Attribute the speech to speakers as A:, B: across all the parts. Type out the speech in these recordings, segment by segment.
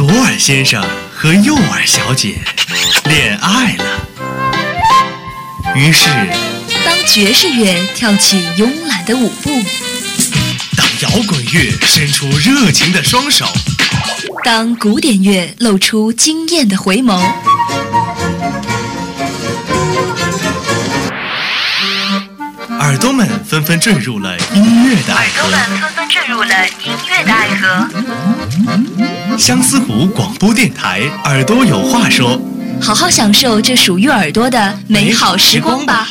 A: 左耳先生和右耳小姐恋爱了。于是，
B: 当爵士乐跳起慵懒的舞步，
A: 当摇滚乐伸出热情的双手，
B: 当古典乐露出惊艳的回眸。
A: 耳朵们纷纷坠入了音乐的爱河。
B: 耳朵们纷纷坠入了音乐的爱河。
A: 相思湖广播电台，耳朵有话说。
B: 好好享受这属于耳朵的美好时光吧。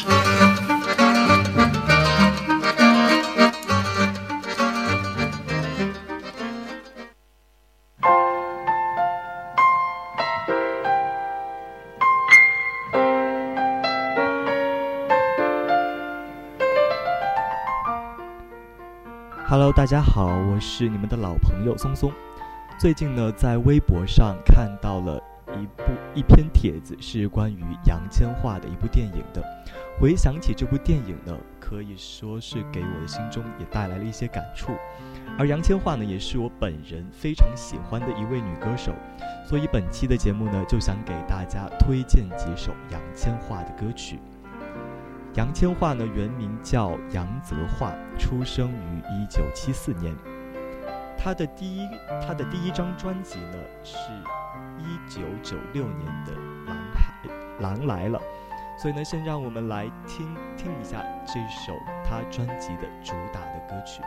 C: 大家好，我是你们的老朋友松松。最近呢，在微博上看到了一部一篇帖子，是关于杨千嬅的一部电影的。回想起这部电影呢，可以说是给我的心中也带来了一些感触。而杨千嬅呢，也是我本人非常喜欢的一位女歌手，所以本期的节目呢，就想给大家推荐几首杨千嬅的歌曲。杨千嬅呢，原名叫杨泽桦，出生于一九七四年。他的第一，他的第一张专辑呢，是一九九六年的《狼来狼来了》。所以呢，先让我们来听听一下这首他专辑的主打的歌曲。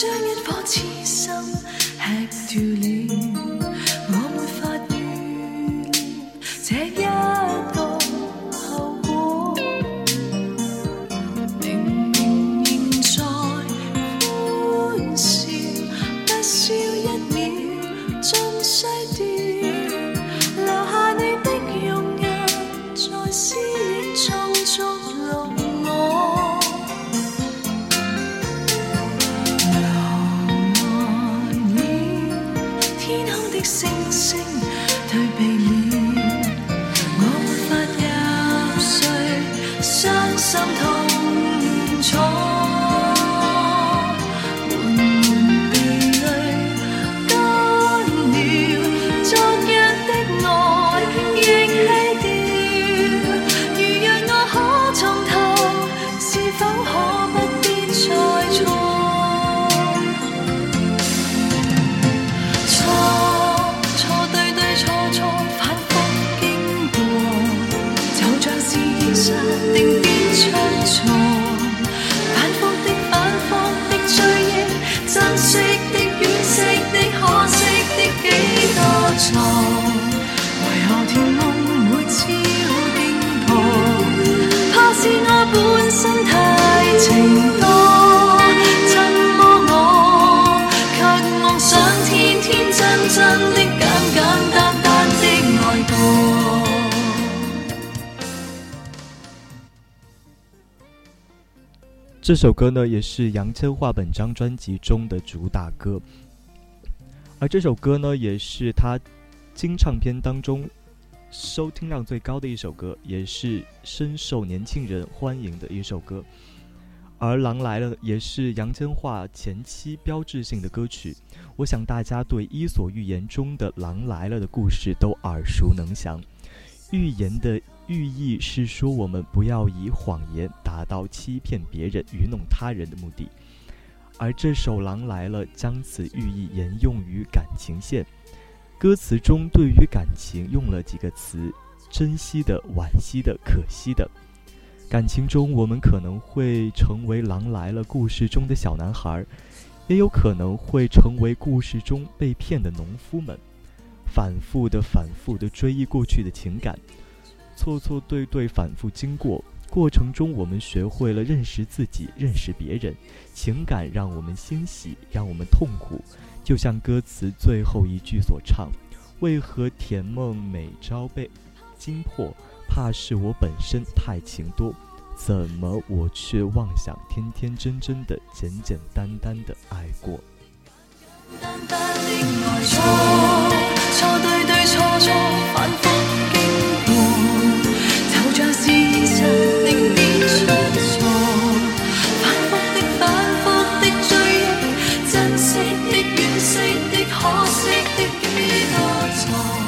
D: 将一颗痴心吃掉了。星星退避。
C: 这首歌呢，也是杨千嬅本张专辑中的主打歌，而这首歌呢，也是她金唱片当中收听量最高的一首歌，也是深受年轻人欢迎的一首歌。而《狼来了》也是杨千嬅前期标志性的歌曲，我想大家对《伊索寓言》中的《狼来了》的故事都耳熟能详，《寓言的》。寓意是说，我们不要以谎言达到欺骗别人、愚弄他人的目的。而这首《狼来了》将此寓意沿用于感情线。歌词中对于感情用了几个词：珍惜的、惋惜的、可惜的。感情中，我们可能会成为《狼来了》故事中的小男孩，也有可能会成为故事中被骗的农夫们。反复的、反复的追忆过去的情感。错错对对，反复经过过程中，我们学会了认识自己，认识别人。情感让我们欣喜，让我们痛苦。就像歌词最后一句所唱：“为何甜梦每朝被惊破？怕是我本身太情多。怎么我却妄想天天真真的、简简单单的爱过？”
D: 错错对对错错，反复。的惋的可惜的，几多错？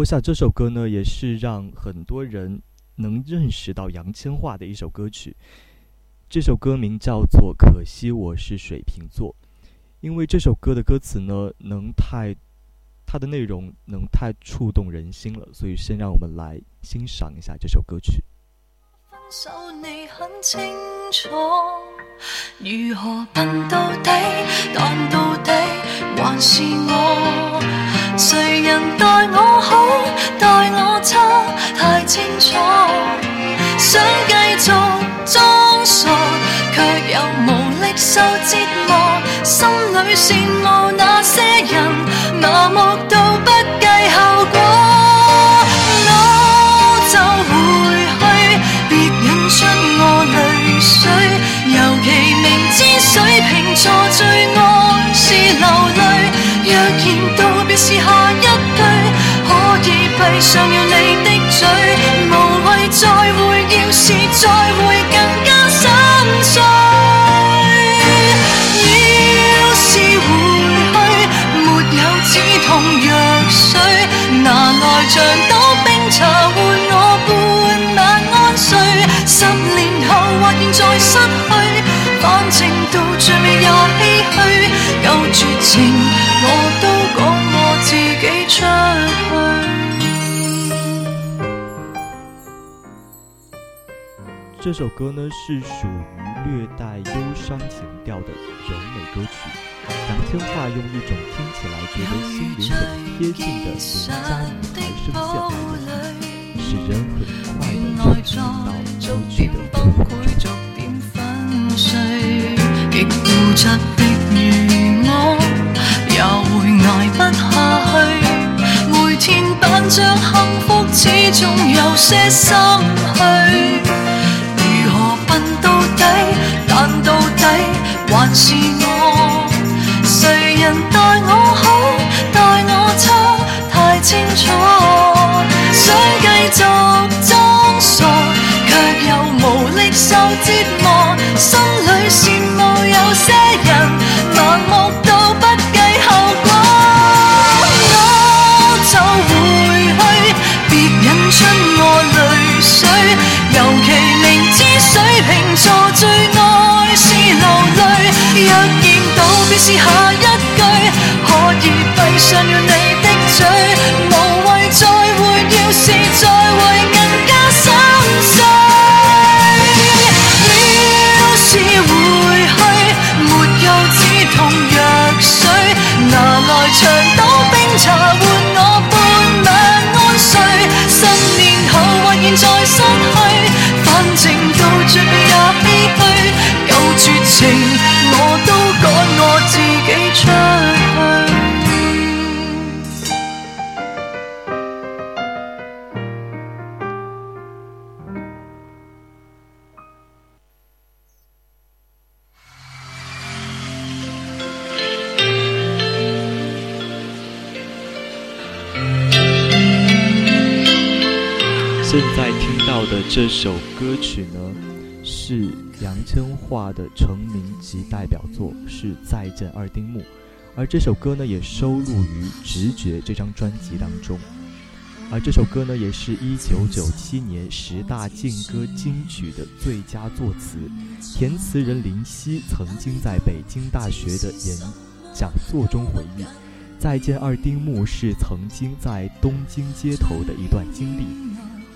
C: 我想这首歌呢，也是让很多人能认识到杨千嬅的一首歌曲。这首歌名叫做《可惜我是水瓶座》，因为这首歌的歌词呢，能太，它的内容能太触动人心了，所以先让我们来欣赏一下这首歌曲。
D: 分手你很清楚。如何笨到底？但到底还是我。谁人待我好，待我差太清楚。想继续装傻，却又无力受折磨。心里羡慕那些人，麻木到不计。别是下一句，可以闭上了你的嘴，无谓再会，要是再会。
C: 这首歌呢是属于略带忧伤情调的柔美歌曲。杨千嬅用一种听起来觉得心灵很贴近的邻家女声线来演绎，使人很快的进入到歌曲的
D: 些心中。心。的
C: 这首歌曲呢，是杨千嬅的成名及代表作，是《再见二丁目》，而这首歌呢也收录于《直觉》这张专辑当中。而这首歌呢，也是一九九七年十大劲歌金曲的最佳作词，填词人林夕曾经在北京大学的演讲座中回忆，《再见二丁目》是曾经在东京街头的一段经历。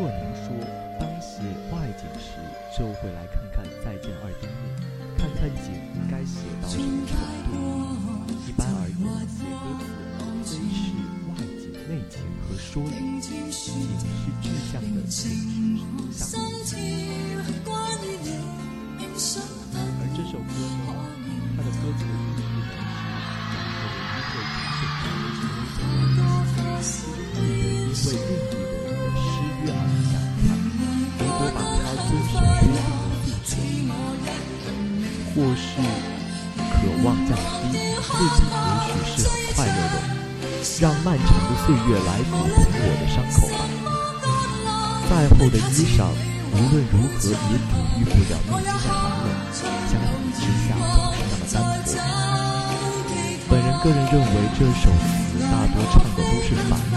C: 论。让漫长的岁月来抚平我的伤口吧。再厚的衣裳，无论如何也抵御不了内心的寒冷。相比之下，总是那么单薄。本人个人认为，这首词大多唱的都是反语。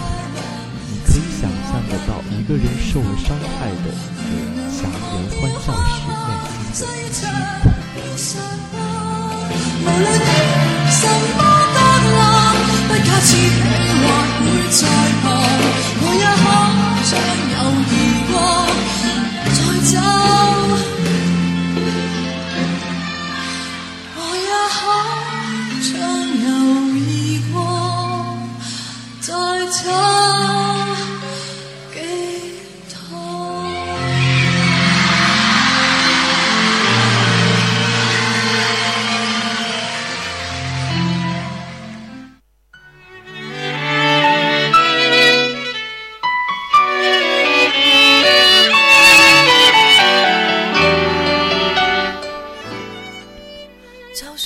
C: 你可以想象得到，一个人受了伤害的和祥言欢笑时内心的凄苦。
D: 似你还会在旁，我也可再走，我也可将犹豫过再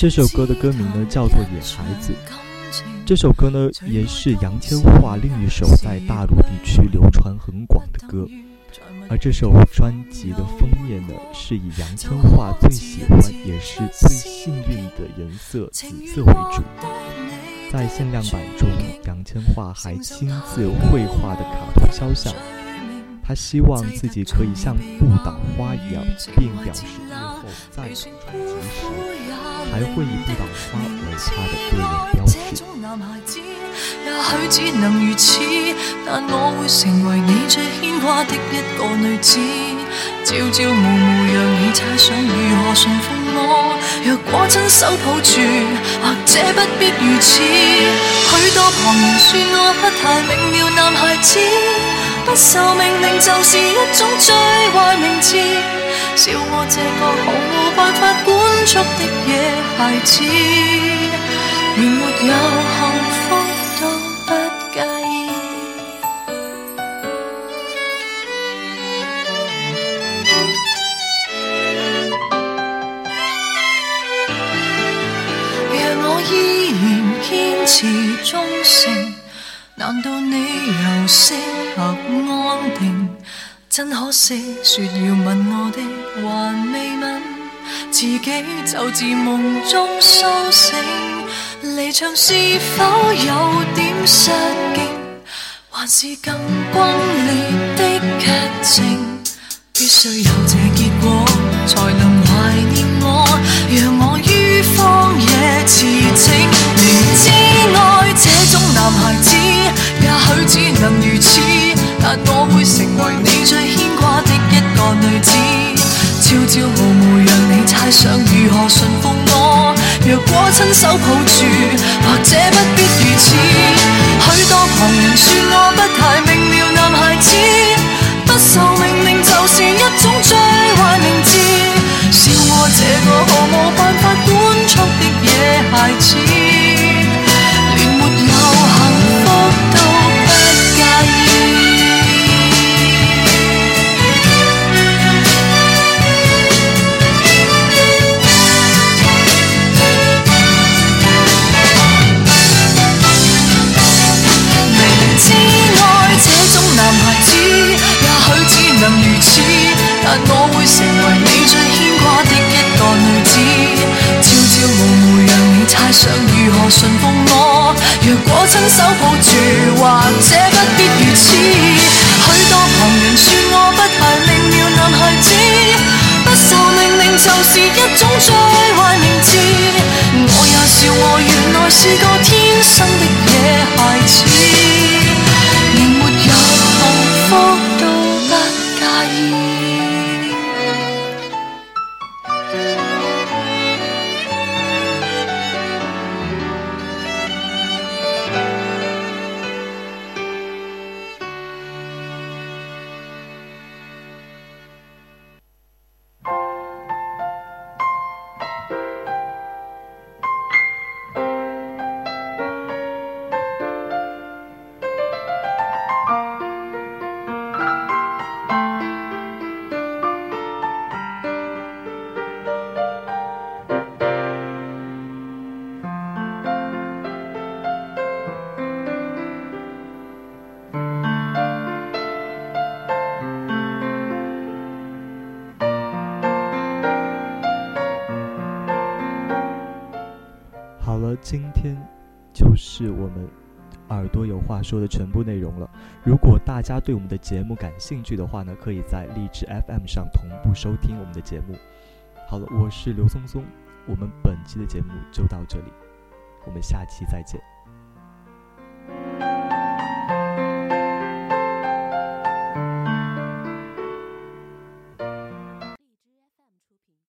C: 这首歌的歌名呢叫做《野孩子》，这首歌呢也是杨千嬅另一首在大陆地区流传很广的歌。而这首专辑的封面呢是以杨千嬅最喜欢也是最幸运的颜色——紫色为主。在限量版中，杨千嬅还亲自绘画的卡通肖像，她希望自己可以像不倒花一样，并表示。就算孤苦也唔会孤单，爱这种
D: 男孩子，也许只能如此。但我会成为你最牵挂的一个女子。朝朝暮暮让你猜想如何驯服我。若果亲手抱住，或者不必如此。许多旁人说我不太明了，男孩子不受命令，就是一种最坏名字。笑我这个毫无办法管束的野孩子，如没有幸福都不介意。若我依然坚持忠诚，难道你又适合安定？真可惜，说要吻我的还未吻，自己就自梦中苏醒。离场是否有点失敬，还是更轰烈的剧情？必须有这结果，才能。双手抱住。是一种最坏名字。我也笑我原来是个天生的野孩子。
C: 今天，就是我们耳朵有话说的全部内容了。如果大家对我们的节目感兴趣的话呢，可以在荔枝 FM 上同步收听我们的节目。好了，我是刘松松，我们本期的节目就到这里，我们下期再见。